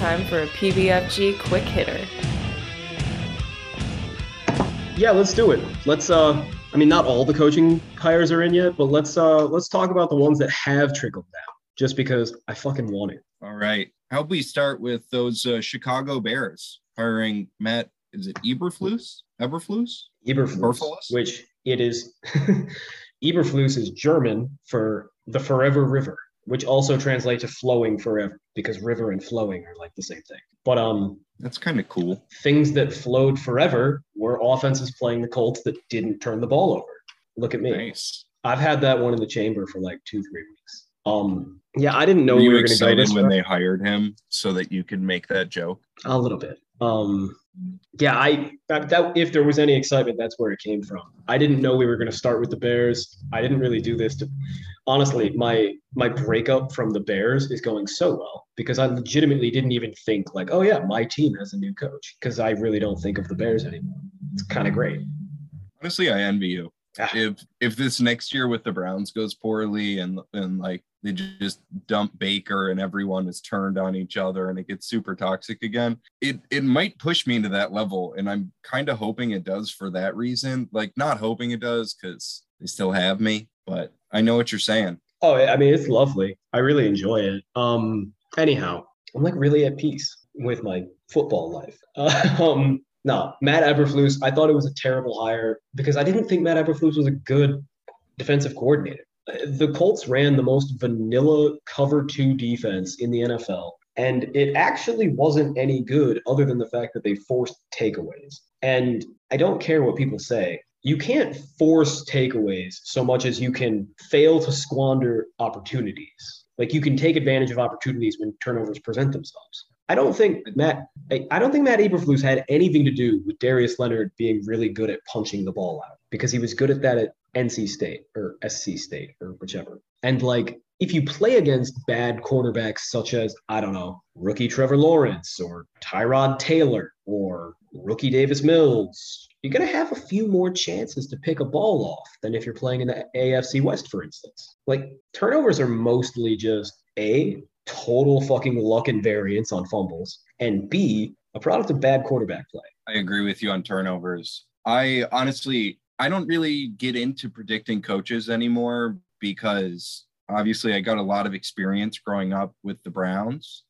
time for a PBFG quick hitter. Yeah, let's do it. Let's uh I mean not all the coaching hires are in yet, but let's uh let's talk about the ones that have trickled down just because I fucking want it. All right. How about we start with those uh, Chicago Bears hiring Matt is it Eberflus? Eberflus? Eberflus, Eberflus? which it is Eberflus is German for the forever river, which also translates to flowing forever because river and flowing are like the same thing. But um That's kind of cool. things that flowed forever were offenses playing the Colts that didn't turn the ball over. Look at me. Nice. I've had that one in the chamber for like two, three weeks. Um, yeah, I didn't know were we you were going to go when they hired him so that you could make that joke? A little bit. Um, yeah, I that, that if there was any excitement, that's where it came from. I didn't know we were going to start with the Bears. I didn't really do this to. Honestly, my my breakup from the Bears is going so well because I legitimately didn't even think like, oh yeah, my team has a new coach because I really don't think of the Bears anymore. It's kind of great. Honestly, I envy you. Ah. If if this next year with the Browns goes poorly and and like they just dump Baker and everyone is turned on each other and it gets super toxic again, it it might push me to that level. And I'm kind of hoping it does for that reason. Like not hoping it does because they still have me, but I know what you're saying. Oh, I mean, it's lovely. I really enjoy it. Um, anyhow, I'm like really at peace with my football life. um, no, Matt Eberflus, I thought it was a terrible hire because I didn't think Matt Eberflus was a good defensive coordinator. The Colts ran the most vanilla cover two defense in the NFL, and it actually wasn't any good other than the fact that they forced takeaways. And I don't care what people say. You can't force takeaways so much as you can fail to squander opportunities. Like you can take advantage of opportunities when turnovers present themselves. I don't think Matt. I I don't think Matt Eberflus had anything to do with Darius Leonard being really good at punching the ball out because he was good at that at NC State or SC State or whichever. And like, if you play against bad quarterbacks such as I don't know, rookie Trevor Lawrence or Tyrod Taylor or rookie Davis Mills, you're gonna have a few more chances to pick a ball off than if you're playing in the AFC West, for instance. Like turnovers are mostly just a total fucking luck and variance on fumbles, and B, a product of bad quarterback play. I agree with you on turnovers. I honestly, I don't really get into predicting coaches anymore because obviously I got a lot of experience growing up with the Browns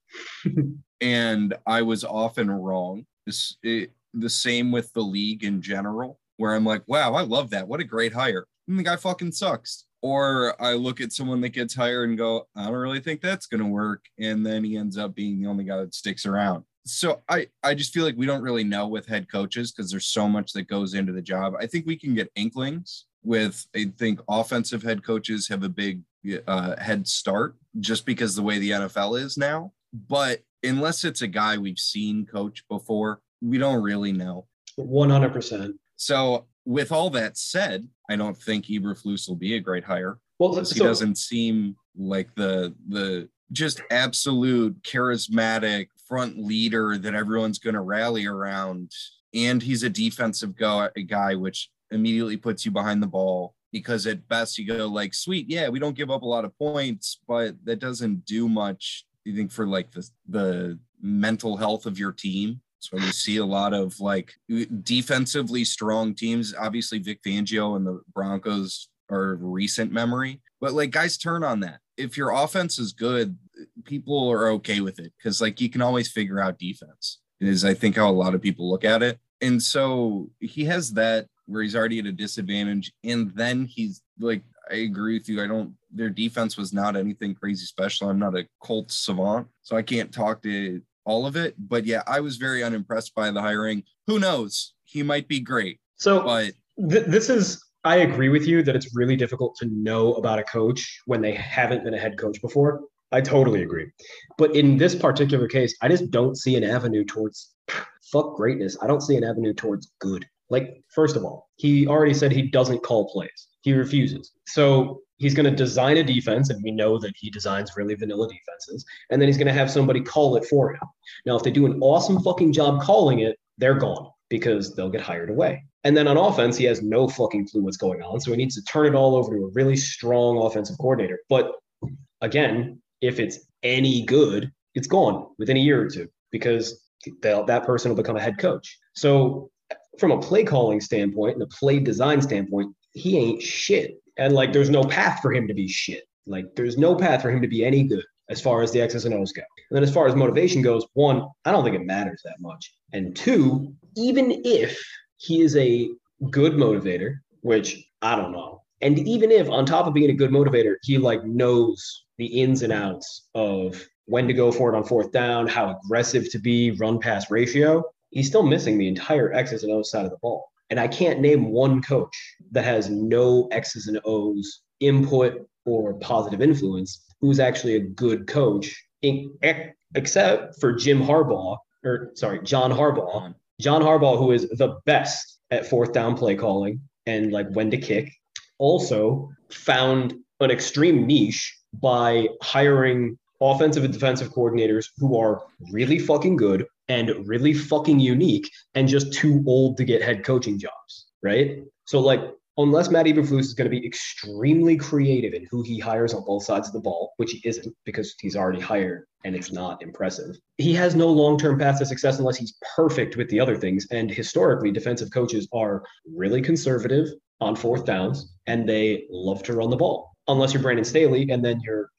and I was often wrong. This, it, the same with the league in general, where I'm like, wow, I love that. What a great hire. And the guy fucking sucks. Or I look at someone that gets hired and go, I don't really think that's going to work. And then he ends up being the only guy that sticks around so I I just feel like we don't really know with head coaches because there's so much that goes into the job. I think we can get inklings with I think offensive head coaches have a big uh, head start just because the way the NFL is now. But unless it's a guy we've seen coach before, we don't really know. One hundred percent. So with all that said, I don't think Eberflus will be a great hire. Well, He doesn't seem like the the just absolute charismatic front leader that everyone's going to rally around. And he's a defensive go- guy, which immediately puts you behind the ball because at best you go like, sweet, yeah, we don't give up a lot of points, but that doesn't do much. You think for like the the mental health of your team. So you see a lot of like defensively strong teams. Obviously, Vic Fangio and the Broncos are recent memory, but like guys turn on that. If your offense is good, people are okay with it because like you can always figure out defense. Is I think how a lot of people look at it. And so he has that where he's already at a disadvantage. And then he's like, I agree with you. I don't, their defense was not anything crazy special. I'm not a Colts savant, so I can't talk to all of it. But yeah, I was very unimpressed by the hiring. Who knows? He might be great, so but th- this is. I agree with you that it's really difficult to know about a coach when they haven't been a head coach before. I totally agree. But in this particular case, I just don't see an avenue towards fuck greatness. I don't see an avenue towards good. Like, first of all, he already said he doesn't call plays. He refuses. So he's going to design a defense, and we know that he designs really vanilla defenses. And then he's going to have somebody call it for him. Now, if they do an awesome fucking job calling it, they're gone because they'll get hired away. And then on offense, he has no fucking clue what's going on. So he needs to turn it all over to a really strong offensive coordinator. But again, if it's any good, it's gone within a year or two. because that person will become a head coach. So, from a play calling standpoint and a play design standpoint, he ain't shit. And like, there's no path for him to be shit. Like, there's no path for him to be any good as far as the X's and O's go. And then as far as motivation goes, one, I don't think it matters that much. And two, even if he is a good motivator, which I don't know. And even if on top of being a good motivator, he like knows the ins and outs of when to go for it on fourth down, how aggressive to be, run pass ratio, he's still missing the entire X's and O's side of the ball. And I can't name one coach that has no X's and O's input or positive influence who's actually a good coach, in, except for Jim Harbaugh, or sorry, John Harbaugh. John Harbaugh, who is the best at fourth down play calling and like when to kick, also found an extreme niche by hiring offensive and defensive coordinators who are really fucking good and really fucking unique and just too old to get head coaching jobs, right? So like unless Matt Eberflus is going to be extremely creative in who he hires on both sides of the ball, which he isn't because he's already hired and it's not impressive. He has no long-term path to success unless he's perfect with the other things. And historically, defensive coaches are really conservative on fourth downs and they love to run the ball. Unless you're Brandon Staley and then you're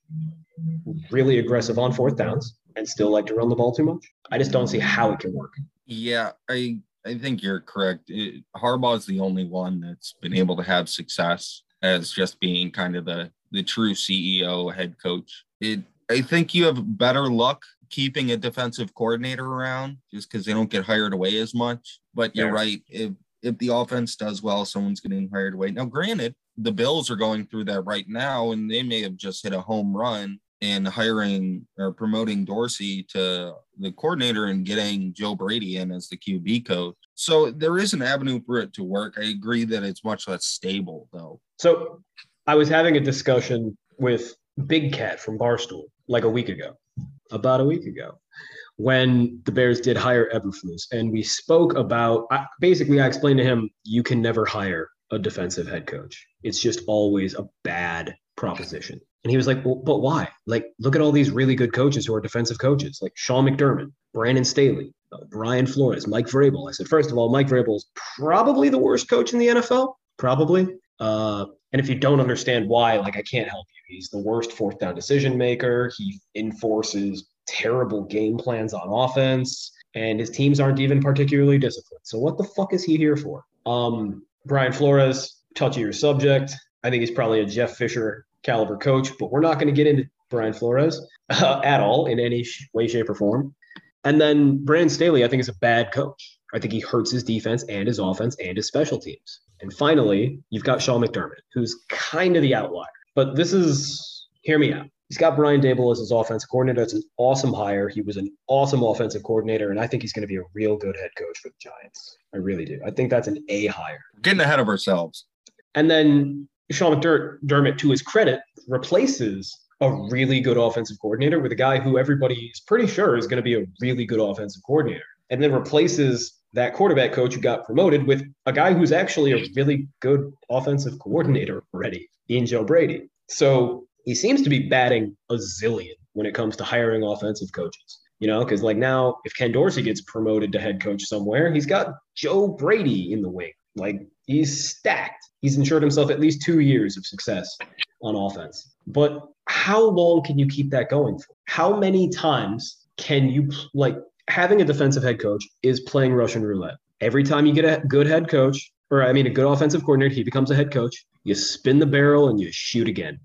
really aggressive on fourth downs and still like to run the ball too much. I just don't see how it can work. Yeah, I I think you're correct. It, Harbaugh is the only one that's been able to have success as just being kind of the the true CEO head coach. It I think you have better luck keeping a defensive coordinator around just because they don't get hired away as much. But you're Fair. right. If if the offense does well, someone's getting hired away. Now, granted, the Bills are going through that right now, and they may have just hit a home run in hiring or promoting Dorsey to the coordinator and getting Joe Brady in as the QB coach. So there is an avenue for it to work. I agree that it's much less stable, though. So I was having a discussion with Big Cat from Barstool like a week ago, about a week ago, when the Bears did hire Eberflus, and we spoke about. I, basically, I explained to him, you can never hire a defensive head coach. It's just always a bad proposition. And he was like, well, but why? Like, look at all these really good coaches who are defensive coaches, like Sean McDermott, Brandon Staley, Brian Flores, Mike Vrabel. I said, first of all, Mike Vrabel is probably the worst coach in the NFL, probably. Uh, and if you don't understand why, like, I can't help you. He's the worst fourth down decision maker. He enforces terrible game plans on offense, and his teams aren't even particularly disciplined. So what the fuck is he here for? Um, Brian Flores, touchier subject. I think he's probably a Jeff Fisher caliber coach, but we're not going to get into Brian Flores uh, at all in any sh- way, shape, or form. And then Brandon Staley, I think, is a bad coach. I think he hurts his defense and his offense and his special teams. And finally, you've got Sean McDermott, who's kind of the outlier. But this is, hear me out. He's got Brian Daboll as his offensive coordinator. That's an awesome hire. He was an awesome offensive coordinator, and I think he's going to be a real good head coach for the Giants. I really do. I think that's an A hire. Getting ahead of ourselves. And then Sean McDermott, to his credit, replaces a really good offensive coordinator with a guy who everybody is pretty sure is going to be a really good offensive coordinator. And then replaces that quarterback coach who got promoted with a guy who's actually a really good offensive coordinator already in Joe Brady. So he seems to be batting a zillion when it comes to hiring offensive coaches. You know, because like now, if Ken Dorsey gets promoted to head coach somewhere, he's got Joe Brady in the wing. Like he's stacked. He's ensured himself at least two years of success on offense. But how long can you keep that going for? How many times can you like having a defensive head coach is playing Russian roulette? Every time you get a good head coach, or I mean a good offensive coordinator, he becomes a head coach. You spin the barrel and you shoot again.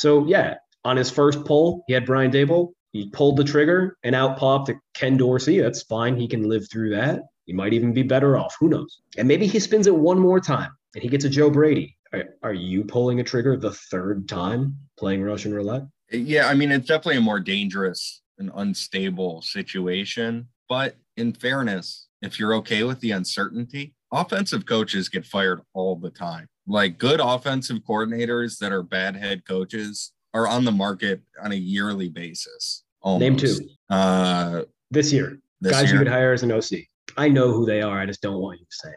So yeah, on his first pull, he had Brian Daboll. He pulled the trigger and out popped Ken Dorsey. That's fine. He can live through that. He might even be better off. Who knows? And maybe he spins it one more time and he gets a Joe Brady. Are, are you pulling a trigger the third time playing Russian roulette? Yeah, I mean, it's definitely a more dangerous and unstable situation. But in fairness, if you're okay with the uncertainty, offensive coaches get fired all the time. Like good offensive coordinators that are bad head coaches are on the market on a yearly basis. Name two Uh, this year. this Guys year. you could hire as an OC. I know who they are. I just don't want you to say it.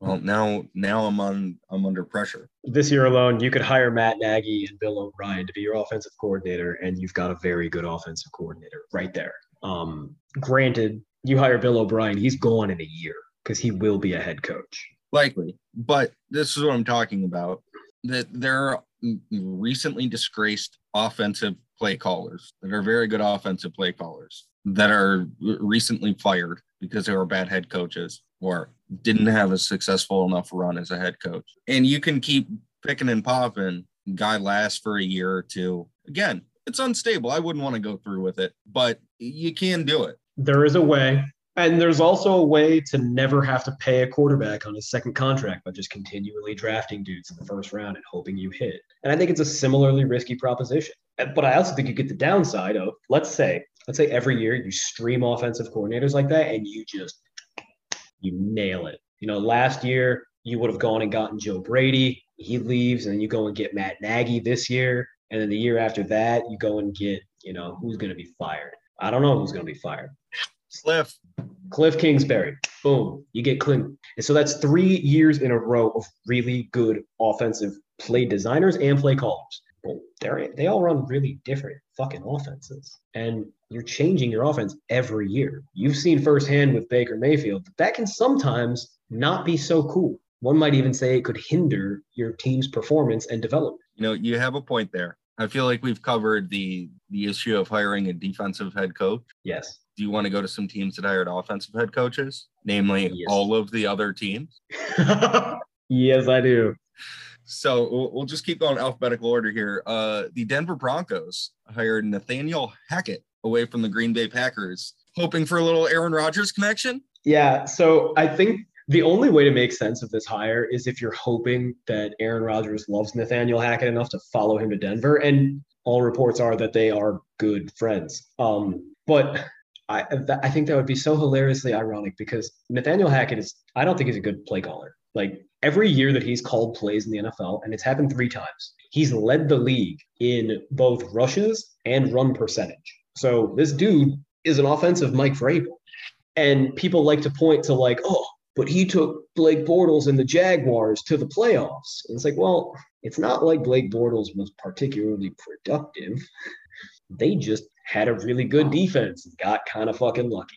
Well, now now I'm on I'm under pressure. This year alone, you could hire Matt Nagy and Bill O'Brien to be your offensive coordinator, and you've got a very good offensive coordinator right there. Um, granted, you hire Bill O'Brien, he's gone in a year because he will be a head coach. Likely, but this is what I'm talking about. That there are recently disgraced offensive play callers that are very good offensive play callers that are recently fired because they were bad head coaches or didn't have a successful enough run as a head coach. And you can keep picking and popping. Guy lasts for a year or two. Again, it's unstable. I wouldn't want to go through with it, but you can do it. There is a way. And there's also a way to never have to pay a quarterback on his second contract by just continually drafting dudes in the first round and hoping you hit. And I think it's a similarly risky proposition. But I also think you get the downside of, let's say, let's say every year you stream offensive coordinators like that and you just you nail it. You know, last year you would have gone and gotten Joe Brady. He leaves, and then you go and get Matt Nagy this year. And then the year after that, you go and get, you know, who's going to be fired. I don't know who's going to be fired. Cliff. Cliff Kingsbury. Boom. You get Clint. And so that's three years in a row of really good offensive play designers and play callers. Well, they're, they all run really different fucking offenses. And you're changing your offense every year. You've seen firsthand with Baker Mayfield that that can sometimes not be so cool. One might even say it could hinder your team's performance and development. You know, you have a point there. I feel like we've covered the the issue of hiring a defensive head coach. Yes. Do you want to go to some teams that hired offensive head coaches, namely Yes. all of the other teams? yes, I do. So we'll, we'll just keep going alphabetical order here. Uh, the Denver Broncos hired Nathaniel Hackett away from the Green Bay Packers, hoping for a little Aaron Rodgers connection. Yeah. So I think the only way to make sense of this hire is if you're hoping that Aaron Rodgers loves Nathaniel Hackett enough to follow him to Denver. And all reports are that they are good friends. Um, but I, th- I think that would be so hilariously ironic because Nathaniel Hackett is, I don't think he's a good play caller. Like every year that he's called plays in the NFL, and it's happened three times, he's led the league in both rushes and run percentage. So this dude is an offensive Mike Vrabel. And people like to point to like, oh, but he took Blake Bortles and the Jaguars to the playoffs. And it's like, well, it's not like Blake Bortles was particularly productive. They just had a really good defense and got kind of fucking lucky.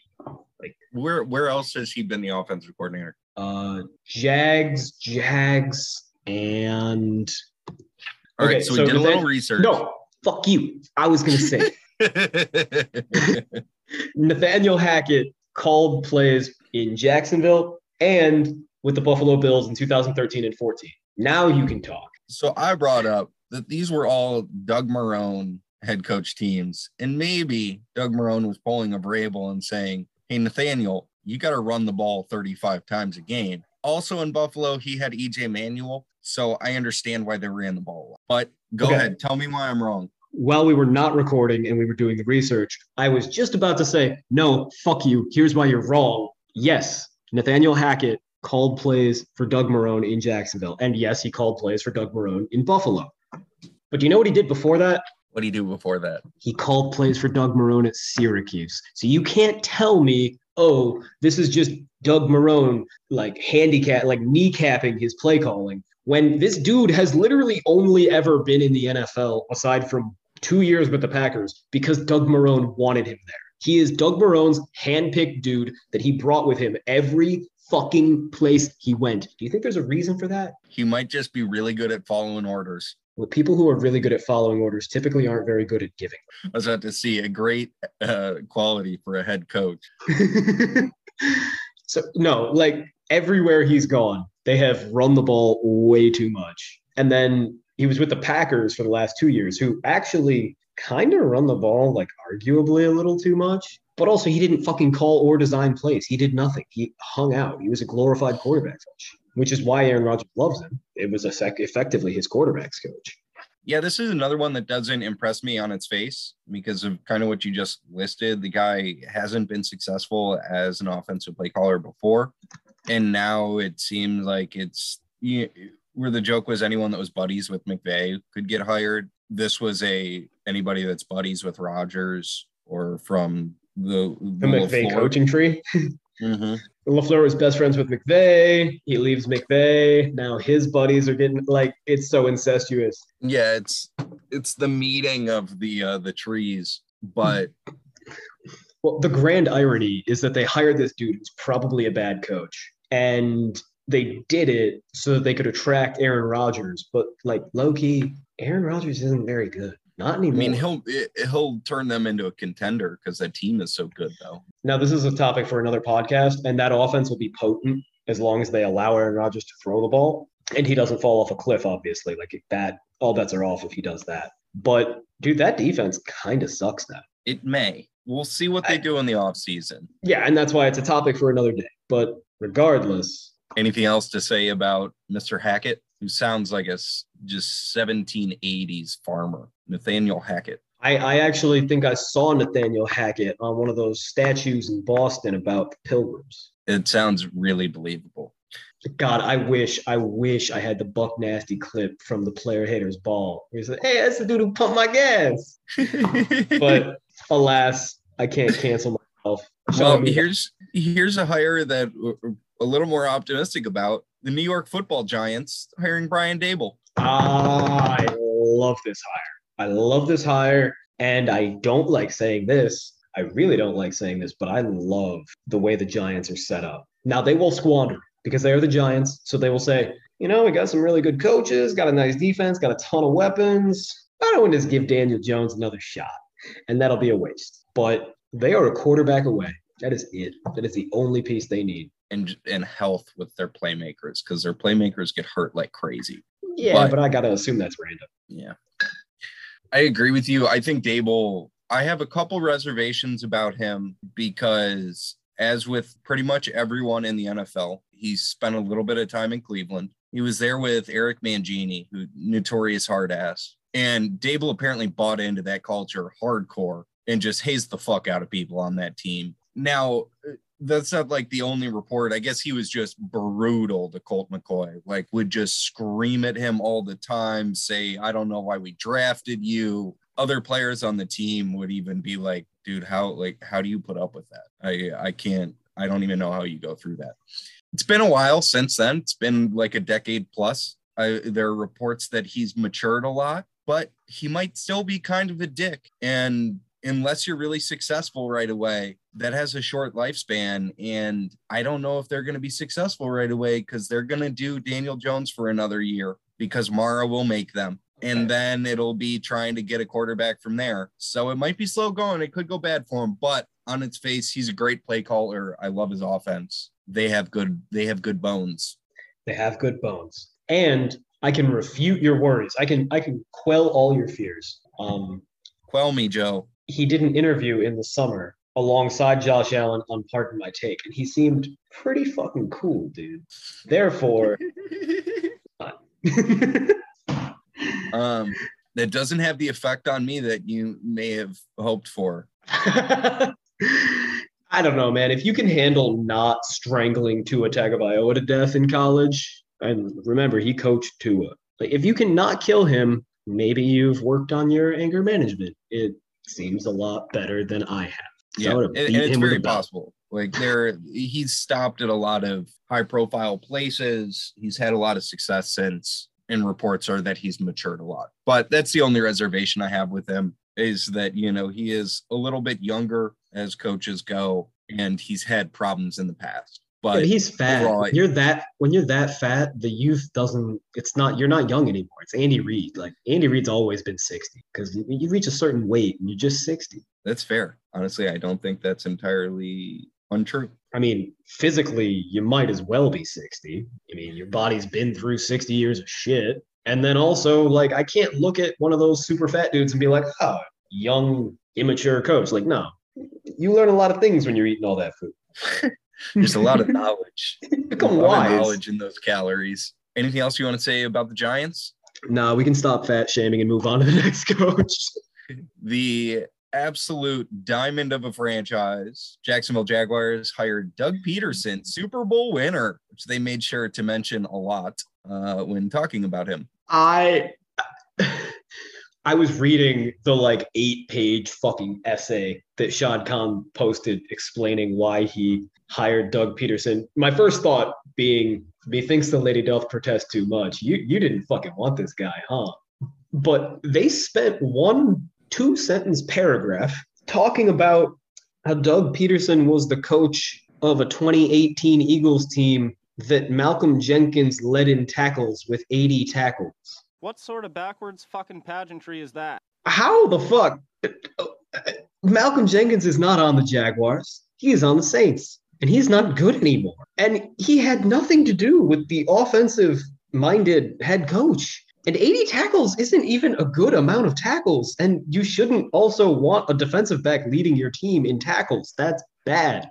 Like Where where else has he been the offensive coordinator? Uh, Jags, Jags, and All right, Okay, so we so did a little that- research. no, fuck you. I was gonna say Nathaniel Hackett called plays in Jacksonville and with the Buffalo Bills in 2013 and 14. Now you can talk. so I brought up that these were all Doug Marrone head coach teams, and maybe Doug Marrone was pulling a Vrabel and saying, "Hey Nathaniel, you got to run the ball 35 times a game." Also in Buffalo, he had EJ Manuel, so I understand why they ran the ball. But go Okay. ahead, tell me why I'm wrong. While we were not recording and we were doing the research, I was just about to say, no, fuck you. Here's why you're wrong. Yes, Nathaniel Hackett called plays for Doug Marrone in Jacksonville. And yes, he called plays for Doug Marrone in Buffalo. But do you know what he did before that? What did he do before that? he called plays for Doug Marrone at Syracuse. So you can't tell me, oh, this is just Doug Marrone like handicap, like kneecapping his play calling. When this dude has literally only ever been in the NFL aside from two years with the Packers because Doug Marrone wanted him there. He is Doug Marrone's handpicked dude that he brought with him every fucking place he went. Do you think there's a reason for that? He might just be really good at following orders. Well, people who are really good at following orders typically aren't very good at giving. I was about to see a great uh, quality for a head coach. so no, like everywhere he's gone, they have run the ball way too much. And then he was with the Packers for the last two years, who actually kind of run the ball like arguably a little too much. But also, he didn't fucking call or design plays. He did nothing. He hung out. He was a glorified quarterback coach, which is why Aaron Rodgers loves him. It was a sec- effectively his quarterbacks coach. Yeah, this is another one that doesn't impress me on its face because of kind of what you just listed. The guy hasn't been successful as an offensive play caller before. And now it seems like it's you where the joke was anyone that was buddies with McVay could get hired. This was a anybody that's buddies with Rodgers or from the, The McVay coaching tree. Mhm. LaFleur was best friends with McVay. He leaves McVay. Now his buddies are getting like it's so incestuous. Yeah, it's it's the meeting of the uh the trees, but Well, the grand irony is that they hired this dude who's probably a bad coach, and they did it so that they could attract Aaron Rodgers. But like low key, Aaron Rodgers isn't very good. Not anymore. I mean, he'll he'll turn them into a contender because that team is so good, though. now this is a topic for another podcast, and that offense will be potent as long as they allow Aaron Rodgers to throw the ball, and he doesn't fall off a cliff. Obviously, like that, all bets are off if he does that. But dude, that defense kind of sucks now. It may. We'll see what they I- do in the offseason. Yeah, and that's why it's a topic for another day. But regardless, Anything else to say about Mr. Hackett, who sounds like a just 1780s farmer, Nathaniel Hackett? I, I actually think I saw Nathaniel Hackett on one of those statues in Boston about the pilgrims. It sounds really believable. God, I wish, I wish I had the Buck Nasty clip from the player haters ball. He said, Hey, that's the dude who pumped my gas. But alas, I can't cancel myself. well, here's here's a hire that uh, uh, a little more optimistic about. The New York Football Giants hiring Brian Daboll. Ah, I love this hire. I love this hire. And I don't like saying this. I really don't like saying this, but I love the way the Giants are set up. Now, they will squander because they are the Giants. So they will say, you know, we got some really good coaches, got a nice defense, got a ton of weapons. I don't want to just give Daniel Jones another shot. And that'll be a waste. But they are a quarterback away. That is it. That is the only piece they need. And and health with their playmakers because their playmakers get hurt like crazy. Yeah, But- but I got to assume that's random. Yeah. I agree with you. I think Daboll, I have a couple reservations about him because, as with pretty much everyone in the NFL, he spent a little bit of time in Cleveland. He was there with Eric Mangini, who notorious hard ass. And Daboll apparently bought into that culture hardcore and just hazed the fuck out of people on that team. Now, that's not like the only report. I guess he was just brutal to Colt McCoy, like would just scream at him all the time, say, I don't know why we drafted you. Other players on the team would even be like, dude, how like how do you put up with that? I I can't, I don't even know how you go through that. It's been a while since then. It's been like a decade plus. I, there are reports that he's matured a lot, but he might still be kind of a dick. And unless you're really successful right away, that has a short lifespan. And I don't know if they're going to be successful right away because they're going to do Daniel Jones for another year because Mara will make them. And then it'll be trying to get a quarterback from there. So it might be slow going. It could go bad for him, but on its face, he's a great play caller. I love his offense. They have good, they have good bones. They have good bones. And I can refute your worries. I can I can quell all your fears. Um, Quell me, Joe. He did an interview in the summer alongside Josh Allen on Pardon My Take, and he seemed pretty fucking cool, dude. Therefore, um, that doesn't have the effect on me that you may have hoped for. I don't know, man. If you can handle not strangling Tua Tagovailoa to death in college, and remember he coached Tua. Like if you can not kill him, maybe you've worked on your anger management. It seems a lot better than I have. So Yeah, and, and it's very possible. Like there, he's stopped at a lot of high-profile places. He's had a lot of success since, and reports are that he's matured a lot. But that's the only reservation I have with him is that you know he is a little bit younger as coaches go, and he's had problems in the past. Yeah, But but he's fat. When you're that when you're that fat, the youth doesn't. It's not. You're not young anymore. It's Andy Reid. Like Andy Reid's always been sixty because you, you reach a certain weight and you're just sixty. that's fair. Honestly, I don't think that's entirely untrue. I mean, physically, you might as well be 60. I mean, your body's been through 60 years of shit. And then also, like, I can't look at one of those super fat dudes and be like, oh, young, immature coach. Like, no, you learn a lot of things when you're eating all that food. There's a lot of knowledge, Become a lot of wise. knowledge in those calories. Anything else you want to say about the Giants? No, we can stop fat shaming and move on to the next coach. the absolute diamond of a franchise, Jacksonville Jaguars hired Doug Pederson, Super Bowl winner, which they made sure to mention a lot uh, when talking about him. I I was reading the like eight page fucking essay that Shad Khan posted explaining why he hired Doug Pederson. My first thought being, methinks the lady doth protest too much. You you didn't fucking want this guy, huh? But they spent one two sentence paragraph talking about how Doug Pederson was the coach of a 2018 Eagles team that Malcolm Jenkins led in tackles with 80 tackles. What sort of backwards fucking pageantry is that? How the fuck? Malcolm Jenkins is not on the Jaguars. He is on the Saints, and he's not good anymore. And he had nothing to do with the offensive minded head coach. And 80 tackles isn't even a good amount of tackles. And you shouldn't also want a defensive back leading your team in tackles. That's bad.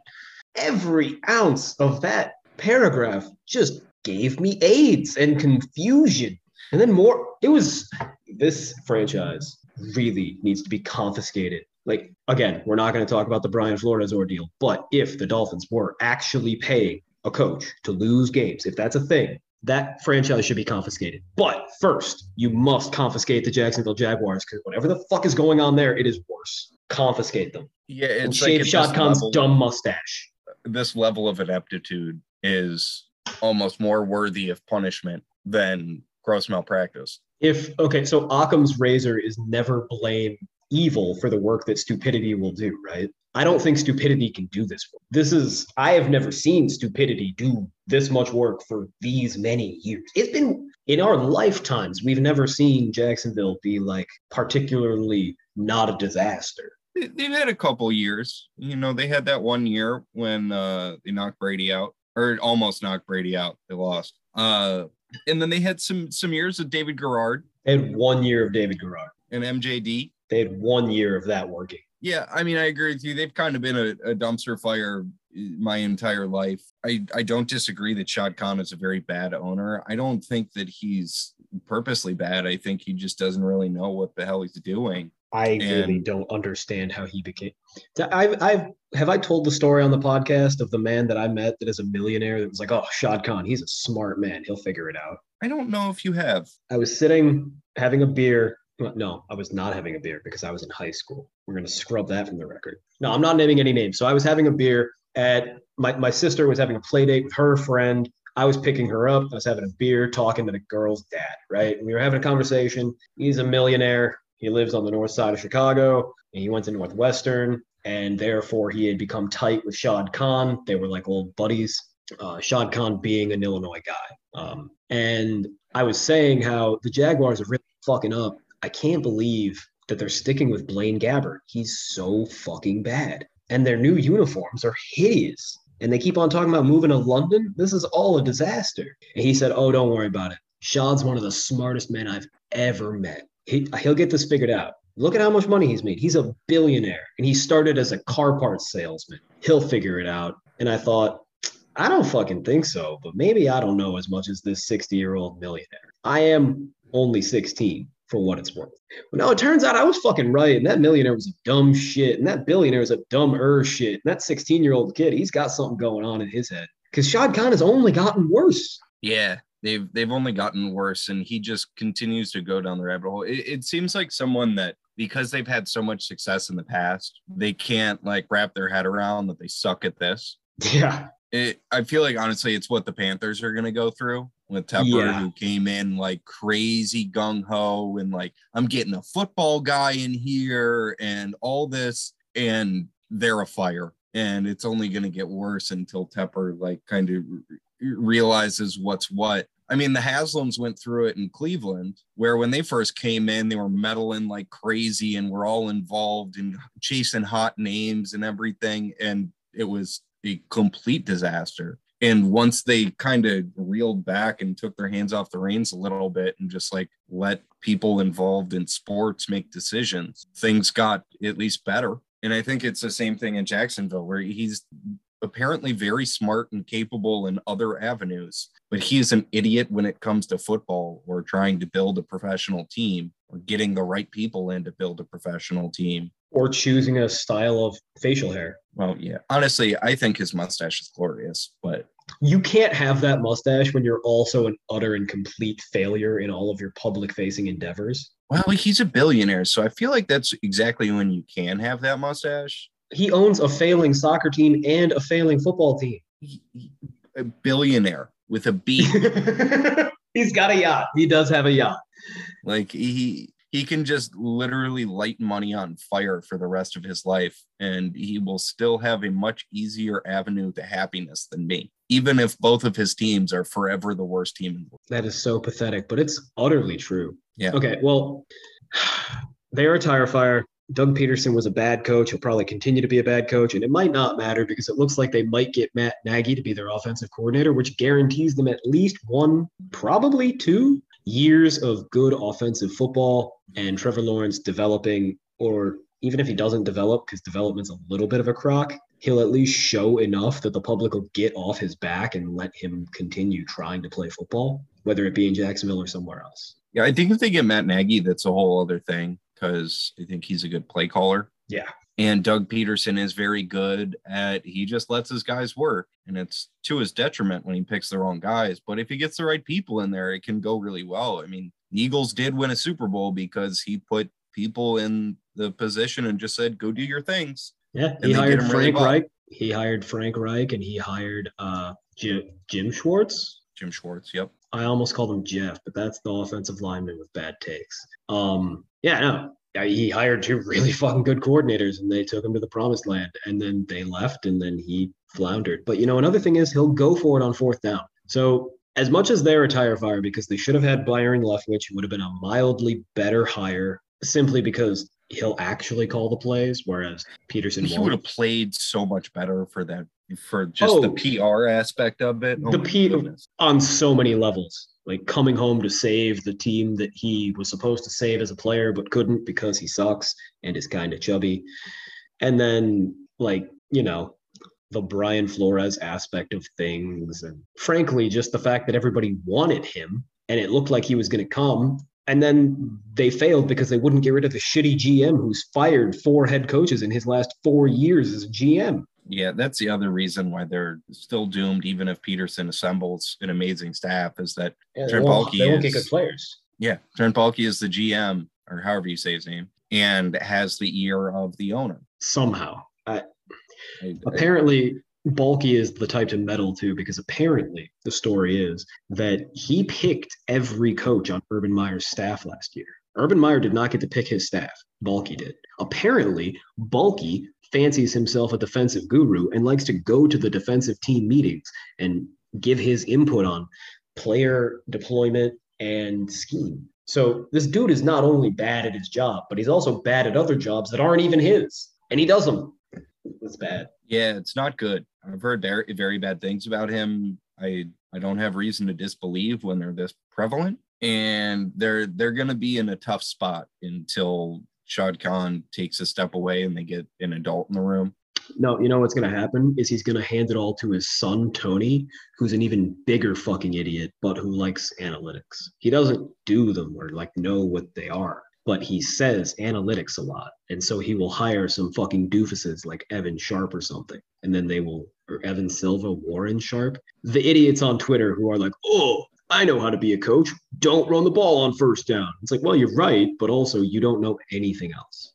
Every ounce of that paragraph just gave me AIDS and confusion. And then more, it was this franchise really needs to be confiscated. Like, again, we're not going to talk about the Brian Flores ordeal, but if the Dolphins were actually paying a coach to lose games, if that's a thing, that franchise should be confiscated. But first, you must confiscate the Jacksonville Jaguars because whatever the fuck is going on there, it is worse. Confiscate them. Yeah, And it's shave like Khan's dumb mustache. this level of ineptitude is almost more worthy of punishment than gross malpractice. If okay, so Occam's razor is never blame evil for the work that stupidity will do, right? I don't think stupidity can do this. work. This is I have never seen stupidity do this much work for these many years. It's been in our lifetimes, we've never seen Jacksonville be like particularly not a disaster. They- They've had a couple years. You know, they had that one year when uh, they knocked Brady out, or almost knocked Brady out. They lost. Uh, and then they had some some years of David Garrard They had one year of David Garrard. and MJD. They had one year of that working. Yeah, I mean, I agree with you. They've kind of been a, a dumpster fire eh, my entire life. I, I don't disagree that Shad Khan is a very bad owner. I don't think that he's purposely bad. I think he just doesn't really know what the hell he's doing. I really don't understand how he became. I've, I've, have I told the story on the podcast of the man that I met that is a millionaire that was like, oh, Shad Khan, he's a smart man. He'll figure it out. I don't know if you have. I was sitting having a beer. No, I was not having a beer because I was in high school. We're going to scrub that from the record. No, I'm not naming any names. So I was having a beer at my, my sister was having a play date with her friend. I was picking her up. I was having a beer, talking to the girl's dad, right? And we were having a conversation. He's a millionaire. He lives on the north side of Chicago and he went to Northwestern. And therefore, he had become tight with Shad Khan. They were like old buddies. Uh, Shad Khan being an Illinois guy. Um, and I was saying how the Jaguars are really fucking up. I can't believe that they're sticking with Blaine Gabbert. He's so fucking bad. And their new uniforms are hideous. And they keep on talking about moving to London. This is all a disaster. And he said, Oh, don't worry about it. Shad's one of the smartest men I've ever met. He, he'll get this figured out. Look at how much money he's made. He's a billionaire. And he started as a car parts salesman. He'll figure it out. And I thought, I don't fucking think so, but maybe I don't know as much as this 60 year old millionaire. I am only 16 for what it's worth. But no, it turns out I was fucking right. And that millionaire was a dumb shit. And that billionaire is a dumber shit. And that 16 year old kid, he's got something going on in his head. Because Shad Khan has only gotten worse. Yeah, they've they've only gotten worse, and he just continues to go down the rabbit hole. It, it seems like someone that because they've had so much success in the past, they can't like wrap their head around that they suck at this. Yeah. It, I feel like honestly, it's what the Panthers are going to go through with Tepper, Yeah. who came in like crazy gung ho and like I'm getting a football guy in here and all this, and they're a fire, and it's only going to get worse until Tepper like kind of realizes what's what. I mean, the Haslams went through it in Cleveland, where when they first came in, they were meddling like crazy and were all involved in chasing hot names and everything. And it was a complete disaster. And once they kind of reeled back and took their hands off the reins a little bit and just like let people involved in sports make decisions, things got at least better. And I think it's the same thing in Jacksonville, where he's apparently very smart and capable in other avenues, but he is an idiot when it comes to football or trying to build a professional team or getting the right people in to build a professional team. Or choosing a style of facial hair. Well, yeah, honestly, I think his mustache is glorious, but You can't have that mustache when you're also an utter and complete failure in all of your public facing endeavors. well, he's a billionaire, so I feel like that's exactly when you can have that mustache. He owns a failing soccer team and a failing football team. A billionaire with a B. He's got a yacht. He does have a yacht. like he he can just literally light money on fire for the rest of his life and he will still have a much easier avenue to happiness than me even if both of his teams are forever the worst team in the world That is so pathetic, but it's utterly true. Yeah. Okay, well, they are a tire fire. Doug Pederson was a bad coach. He'll probably continue to be a bad coach, and it might not matter because it looks like they might get Matt Nagy to be their offensive coordinator, which guarantees them at least one, probably two years of good offensive football and Trevor Lawrence developing, or even if he doesn't develop, because development's a little bit of a crock, he'll at least show enough that the public will get off his back and let him continue trying to play football, whether it be in Jacksonville or somewhere else. yeah i think if they get matt nagy that's a whole other thing because i think he's a good play caller Yeah. and doug pederson is very good at he just lets his guys work and it's to his detriment when he picks the wrong guys but if he gets the right people in there it can go really well i mean eagles did win a super bowl because he put people in the position and just said go do your things Yeah, And he hired really Frank well. Reich. He hired Frank Reich, and he hired uh, Jim, Jim Schwartz. jim schwartz yep I almost called him Jeff, but that's the offensive lineman with bad takes. Um, yeah, no, he hired two really fucking good coordinators, and they took him to the promised land, and then they left, and then he floundered. But you know, another thing is he'll go for it on fourth down. So as much as they're a tire fire because they should have had Byron Leftwich, who would have been a mildly better hire, simply because he'll actually call the plays, whereas Pederson he won't. would have played so much better for that for just the Oh. pr aspect of it Oh The P- goodness. on so many levels. Like coming home to save the team that he was supposed to save as a player, but couldn't because he sucks and is kind of chubby. And then, like, you know, the Brian Flores aspect of things. And frankly, just the fact that everybody wanted him and it looked like he was going to come. And then they failed because they wouldn't get rid of the shitty GM who's fired four head coaches in his last four years as a GM. Yeah, that's the other reason why they're still doomed, even if Pederson assembles an amazing staff, is that Yeah, Trent they won't- they won't get is- good players. yeah, Trent Baalke is the GM or however you say his name, and has the ear of the owner. Somehow. I, I- I- apparently Baalke is the type to meddle too, because apparently the story is that he picked every coach on Urban Meyer's staff last year. Urban Meyer did not get to pick his staff. Baalke did. Apparently, Baalke fancies himself a defensive guru and likes to go to the defensive team meetings and give his input on player deployment and scheme. So this dude is not only bad at his job, but he's also bad at other jobs that aren't even his. And he does them. It's bad. yeah, it's not good. I've heard very, very bad things about him. I I don't have reason to disbelieve when they're this prevalent, and they're they're going to be in a tough spot until Shad Khan takes a step away and they get an adult in the room. No, you know what's going to happen is he's going to hand it all to his son Tony, who's an even bigger fucking idiot, but who likes analytics. He doesn't do them or like know what they are, but he says analytics a lot, and so he will hire some fucking doofuses like Evan Sharp or something, and then they will or Evan Silva, Warren Sharp, the idiots on Twitter who are like, oh. I know how to be a coach. Don't run the ball on first down. It's like, well, you're right, but also you don't know anything else.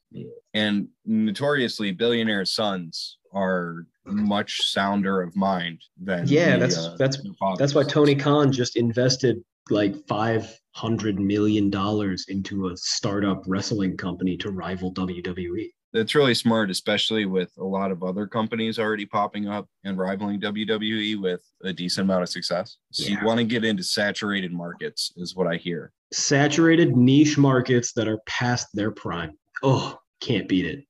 And notoriously, billionaire sons are much sounder of mind than Yeah, the, that's uh, that's. That's why Tony Khan just invested like five hundred million dollars into a startup wrestling company to rival. WWE. That's really smart, especially with a lot of other companies already popping up and rivaling WWE with a decent amount of success. So Yeah. you want to get into saturated markets, is what I hear. Saturated niche markets that are past their prime. Oh, can't beat it.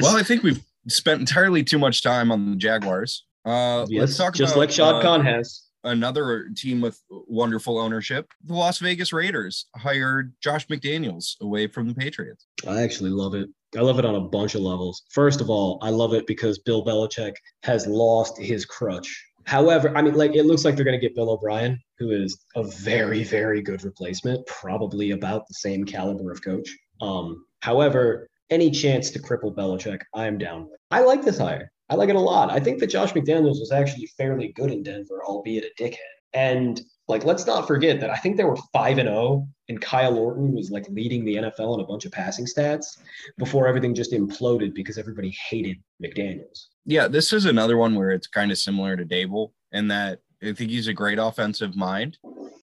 Well, I think we've spent entirely too much time on the Jaguars. Uh, yes, let's talk just about, like Shad uh, Khan has. another team with wonderful ownership. The Las Vegas Raiders hired Josh McDaniels away from the Patriots. I actually love it. I love it on a bunch of levels. First of all, I love it because Bill Belichick has lost his crutch. However, I mean, like it looks like they're going to get Bill O'Brien, who is a very, very good replacement, probably about the same caliber of coach. Um, however, any chance to cripple Belichick, I am down with. I like this hire. I like it a lot. I think that Josh McDaniels was actually fairly good in Denver, albeit a dickhead. And like, let's not forget that I think they were five and zero, and Kyle Orton was like leading the NFL in a bunch of passing stats before everything just imploded because everybody hated McDaniels. Yeah, this is another one where it's kind of similar to Daboll in that I think he's a great offensive mind.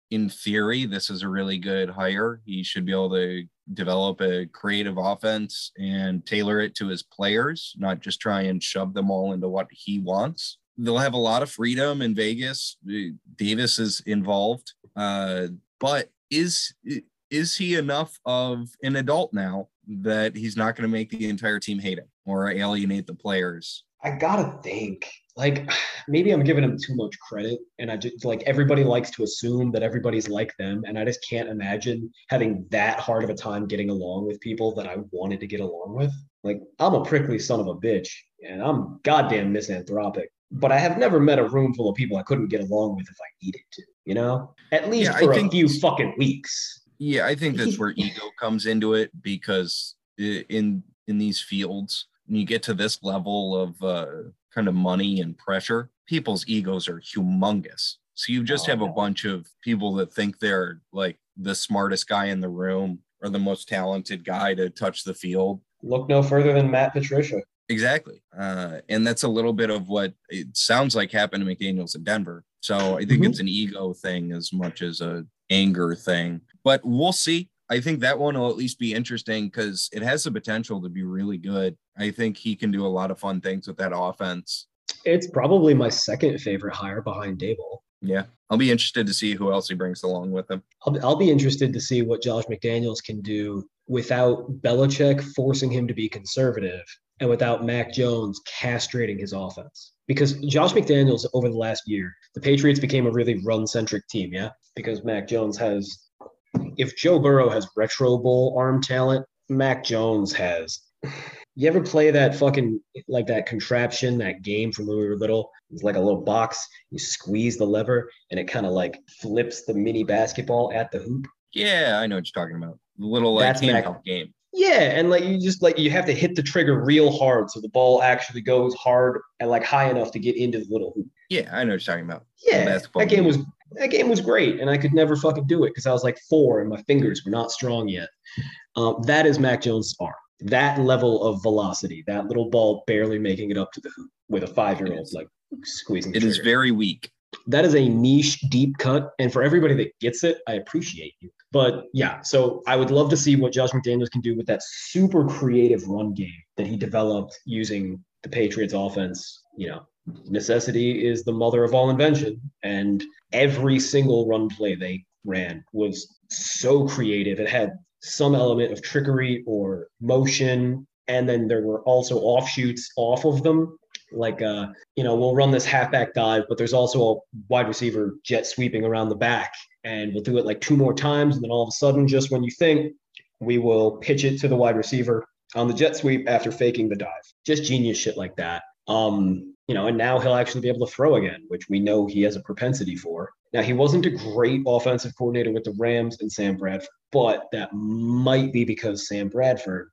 In theory, this is a really good hire. He should be able to develop a creative offense and tailor it to his players, not just try and shove them all into what he wants. They'll have a lot of freedom in Vegas. Davis is involved, uh, but is is he enough of an adult now that he's not going to make the entire team hate him or alienate the players? I gotta think. Like maybe I'm giving him too much credit, and I just like everybody likes to assume that everybody's like them, and I just can't imagine having that hard of a time getting along with people that I wanted to get along with. Like I'm a prickly son of a bitch, and I'm goddamn misanthropic. But I have never met a room full of people I couldn't get along with if I needed to. You know, at least Yeah, I for a think- few fucking weeks. Yeah, I think that's where ego comes into it because in in these fields, when you get to this level of uh, kind of money and pressure, people's egos are humongous. So you just Oh, have a bunch of people that think they're like the smartest guy in the room or the most talented guy to touch the field. Look no further than Matt Patricia. Exactly. Uh, and that's a little bit of what it sounds like happened to McDaniels in Denver. So I think Mhm. it's an ego thing as much as a anger thing. But we'll see. I think that one will at least be interesting because it has the potential to be really good. I think he can do a lot of fun things with that offense. It's probably my second favorite hire behind Daboll. Yeah. I'll be interested to see who else he brings along with him. I'll, I'll be interested to see what Josh McDaniels can do without Belichick forcing him to be conservative and without Mac Jones castrating his offense. Because Josh McDaniels, over the last year, the Patriots became a really run centric team, yeah? Because Mac Jones has, if Joe Burrow has retro bowl arm talent, Mac Jones has. You ever play that fucking, like that contraption, that game from when we were little? It's like a little box. You squeeze the lever and it kind of like flips the mini basketball at the hoop. Yeah, I know what you're talking about. The little like That's Mac- handheld game. Yeah, and like you just like you have to hit the trigger real hard so the ball actually goes hard and like high enough to get into the little hoop. Yeah, I know what you're talking about. Yeah, that game was that game was great, and I could never fucking do it because I was like four and my fingers were not strong yet. Um, that is Mac Jones' arm. That level of velocity, that little ball barely making it up to the hoop with a five year old like squeezing. It is trigger. very weak. That is a niche deep cut and for everybody that gets it i appreciate you. But yeah so i would love to see what josh mcdaniels can do with that super creative run game that he developed using the patriots offense. You know necessity is the mother of all invention and every single run play they ran was so creative. It had some element of trickery or motion and then there were also offshoots off of them like uh you know, we'll run this halfback dive, but there's also a wide receiver jet sweeping around the back, and we'll do it like two more times, and then all of a sudden, just when you think, we will pitch it to the wide receiver on the jet sweep after faking the dive. Just genius shit like that. Um, you know, and now he'll actually be able to throw again, which we know he has a propensity for. Now he wasn't a great offensive coordinator with the Rams and Sam Bradford, but that might be because Sam Bradford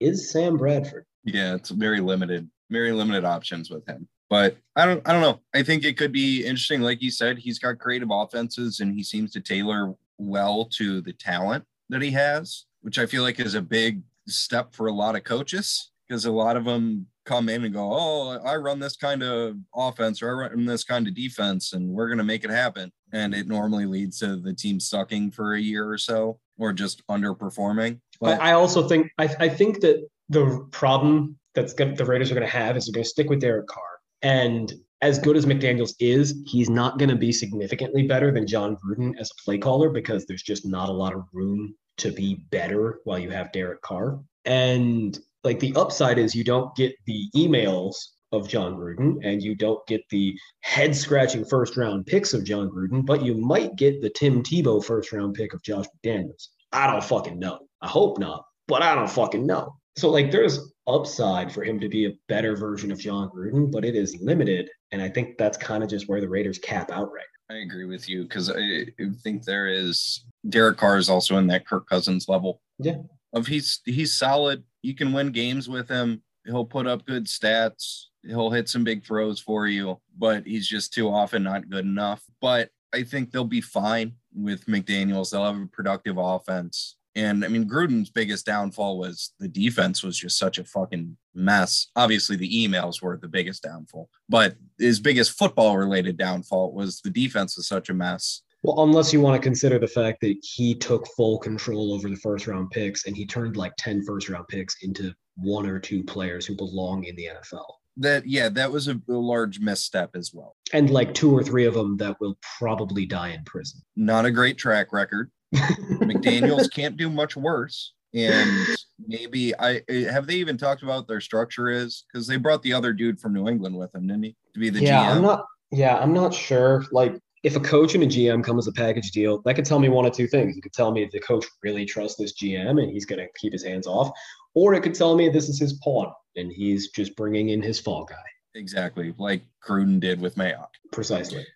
is Sam Bradford. Yeah, it's very limited, very limited options with him. But I don't I don't know. I think it could be interesting. Like you said, he's got creative offenses and he seems to tailor well to the talent that he has, which I feel like is a big step for a lot of coaches because a lot of them come in and go, Oh, I run this kind of offense or I run this kind of defense and we're gonna make it happen. And it normally leads to the team sucking for a year or so or just underperforming. But I also think I, I think that the problem that's gonna, the Raiders are going to have is they're going to stick with Derek Carr. And as good as McDaniels is, he's not going to be significantly better than Jon Gruden as a play caller because there's just not a lot of room to be better while you have Derek Carr. And like the upside is you don't get the emails of Jon Gruden and you don't get the head scratching first round picks of Jon Gruden, but you might get the Tim Tebow first round pick of Josh McDaniels. I don't fucking know. I hope not, but I don't fucking know. So like there's upside for him to be a better version of Jon Gruden, but it is limited. And I think that's kind of just where the Raiders cap out right I agree with you because I I think there is Derek Carr is also in that Kirk Cousins level. Yeah. Of he's he's solid. You can win games with him. He'll put up good stats. He'll hit some big throws for you, but he's just too often not good enough. But I think they'll be fine with McDaniels. They'll have a productive offense. And I mean, Gruden's biggest downfall was the defense was just such a fucking mess. Obviously, the emails were the biggest downfall, but his biggest football related downfall was the defense was such a mess. Well, unless you want to consider the fact that he took full control over the first round picks and he turned like 10 first round picks into one or two players who belong in the NFL. That yeah, that was a, a large misstep as well. And like two or three of them that will probably die in prison. Not a great track record. McDaniels can't do much worse. And maybe I have they even talked about their structure is because they brought the other dude from New England with them, didn't he? To be the yeah, GM. I'm not yeah, I'm not sure. Like if a coach and a GM come as a package deal, that could tell me one of two things. It could tell me if the coach really trusts this GM and he's going to keep his hands off, or it could tell me this is his pawn and he's just bringing in his fall guy. exactly like Gruden did with Mayock. Precisely.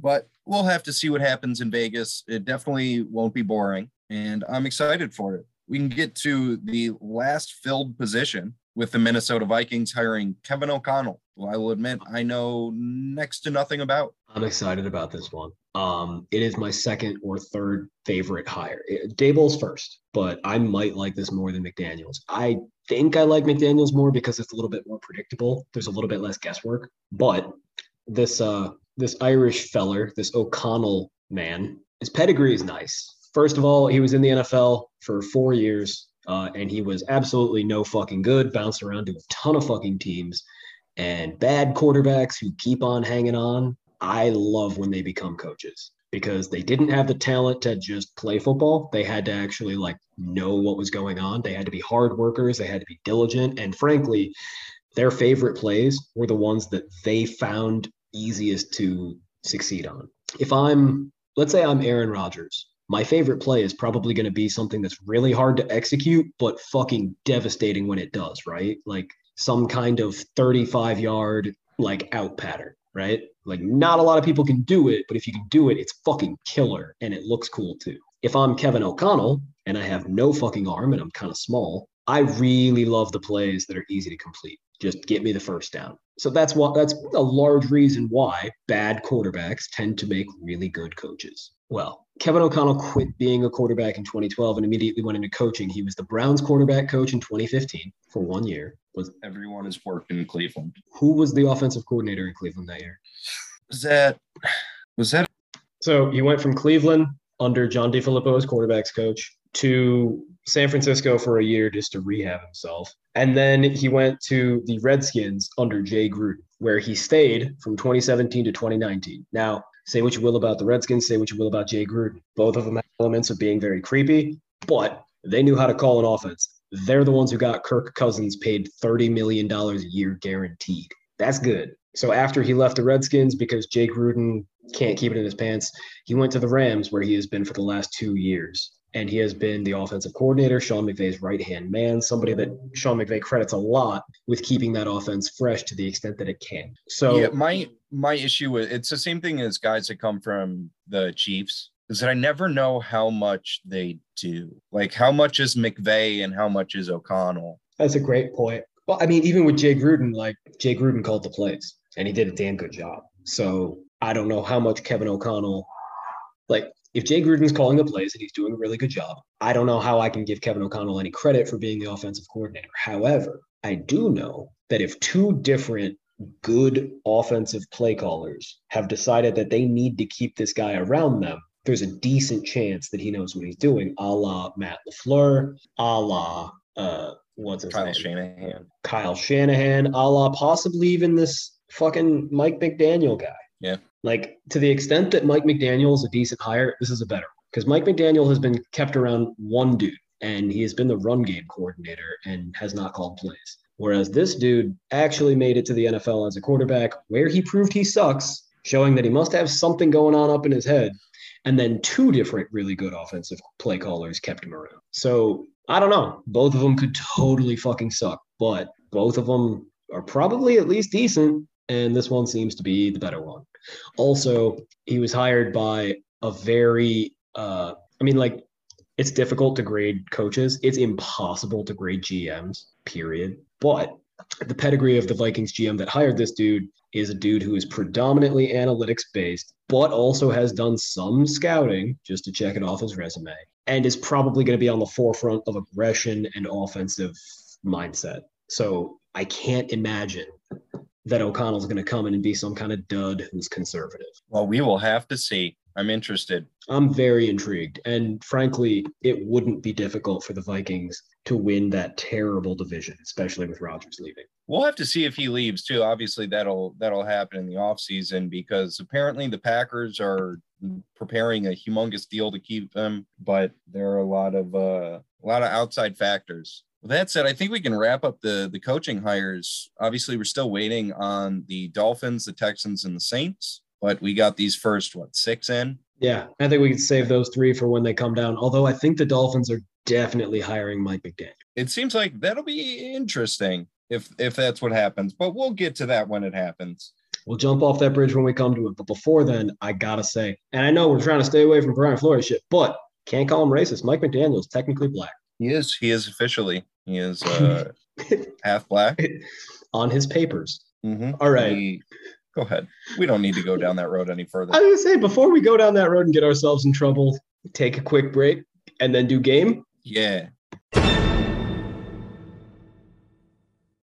But we'll have to see what happens in Vegas. It definitely won't be boring, and I'm excited for it. We can get to the last filled position with the Minnesota Vikings hiring Kevin O'Connell, who I will admit I know next to nothing about. I'm excited about this one. Um, it is my second or third favorite hire. Daboll's first, but I might like this more than McDaniels. I think I like McDaniels more because it's a little bit more predictable. There's a little bit less guesswork. But this uh this Irish feller, this O'Connell man, his pedigree is nice. First of all, he was in the NFL for four years, uh, and he was absolutely no fucking good. Bounced around to a ton of fucking teams, and bad quarterbacks who keep on hanging on. I love when they become coaches because they didn't have the talent to just play football. They had to actually like know what was going on. They had to be hard workers. They had to be diligent, and frankly, their favorite plays were the ones that they found easiest to succeed on. If I'm, let's say I'm Aaron Rodgers, my favorite play is probably going to be something that's really hard to execute, but fucking devastating when it does, right? Like some kind of 35 yard, like out pattern, right? Like not a lot of people can do it, but if you can do it, it's fucking killer and it looks cool too. If I'm Kevin O'Connell and I have no fucking arm and I'm kind of small, I really love the plays that are easy to complete. Just get me the first down. So that's what that's a large reason why bad quarterbacks tend to make really good coaches. Well, Kevin O'Connell quit being a quarterback in 2012 and immediately went into coaching. He was the Browns quarterback coach in 2015 for one year. Was Everyone has worked in Cleveland. who was the offensive coordinator in Cleveland that year? Was that was that So he went from Cleveland under John DeFilippo as quarterbacks coach to San Francisco for a year just to rehab himself. And then he went to the Redskins under Jay Gruden, where he stayed from 2017 to 2019. Now, say what you will about the Redskins, say what you will about Jay Gruden. Both of them have elements of being very creepy, but they knew how to call an offense. They're the ones who got Kirk Cousins paid $30 million a year guaranteed. That's good. So after he left the Redskins because Jay Gruden can't keep it in his pants, he went to the Rams where he has been for the last two years. And he has been the offensive coordinator, Sean McVay's right hand man, somebody that Sean McVay credits a lot with keeping that offense fresh to the extent that it can. So yeah, my my issue with it's the same thing as guys that come from the Chiefs is that I never know how much they do. Like how much is McVay and how much is O'Connell. that's a great point. Well, I mean, even with Jay Gruden, like Jay Gruden called the plays and he did a damn good job. So I don't know how much Kevin O'Connell, like if Jay Gruden's calling the plays and he's doing a really good job, I don't know how I can give Kevin O'Connell any credit for being the offensive coordinator. However, I do know that if two different good offensive play callers have decided that they need to keep this guy around them, there's a decent chance that he knows what he's doing, a la Matt LaFleur, a la uh what's his Kyle name? Shanahan. Kyle Shanahan, a la possibly even this fucking Mike McDaniel guy. Yeah. Like to the extent that Mike McDaniel is a decent hire, this is a better one. Because Mike McDaniel has been kept around one dude and he has been the run game coordinator and has not called plays. Whereas this dude actually made it to the NFL as a quarterback where he proved he sucks, showing that he must have something going on up in his head. And then two different really good offensive play callers kept him around. So I don't know. Both of them could totally fucking suck, but both of them are probably at least decent. And this one seems to be the better one. Also, he was hired by a very, uh, I mean, like, it's difficult to grade coaches. It's impossible to grade GMs, period. But the pedigree of the Vikings GM that hired this dude is a dude who is predominantly analytics based, but also has done some scouting just to check it off his resume, and is probably going to be on the forefront of aggression and offensive mindset. So I can't imagine that O'Connell's going to come in and be some kind of dud who's conservative. Well, we will have to see. I'm interested. I'm very intrigued. And frankly, it wouldn't be difficult for the Vikings to win that terrible division, especially with Rodgers leaving. We'll have to see if he leaves too. Obviously, that'll that'll happen in the offseason because apparently the Packers are preparing a humongous deal to keep him, but there are a lot of uh, a lot of outside factors. With that said, I think we can wrap up the the coaching hires. Obviously, we're still waiting on the Dolphins, the Texans, and the Saints, but we got these first what six in. Yeah, I think we can save those three for when they come down. Although I think the Dolphins are definitely hiring Mike McDaniel. It seems like that'll be interesting if if that's what happens, but we'll get to that when it happens. We'll jump off that bridge when we come to it. But before then, I gotta say, and I know we're trying to stay away from Brian Flores shit, but can't call him racist. Mike McDaniel's technically black. He is. He is officially. He is uh, half black on his papers. Mm-hmm. All right. He, go ahead. We don't need to go down that road any further. I was gonna say before we go down that road and get ourselves in trouble, take a quick break and then do game. Yeah.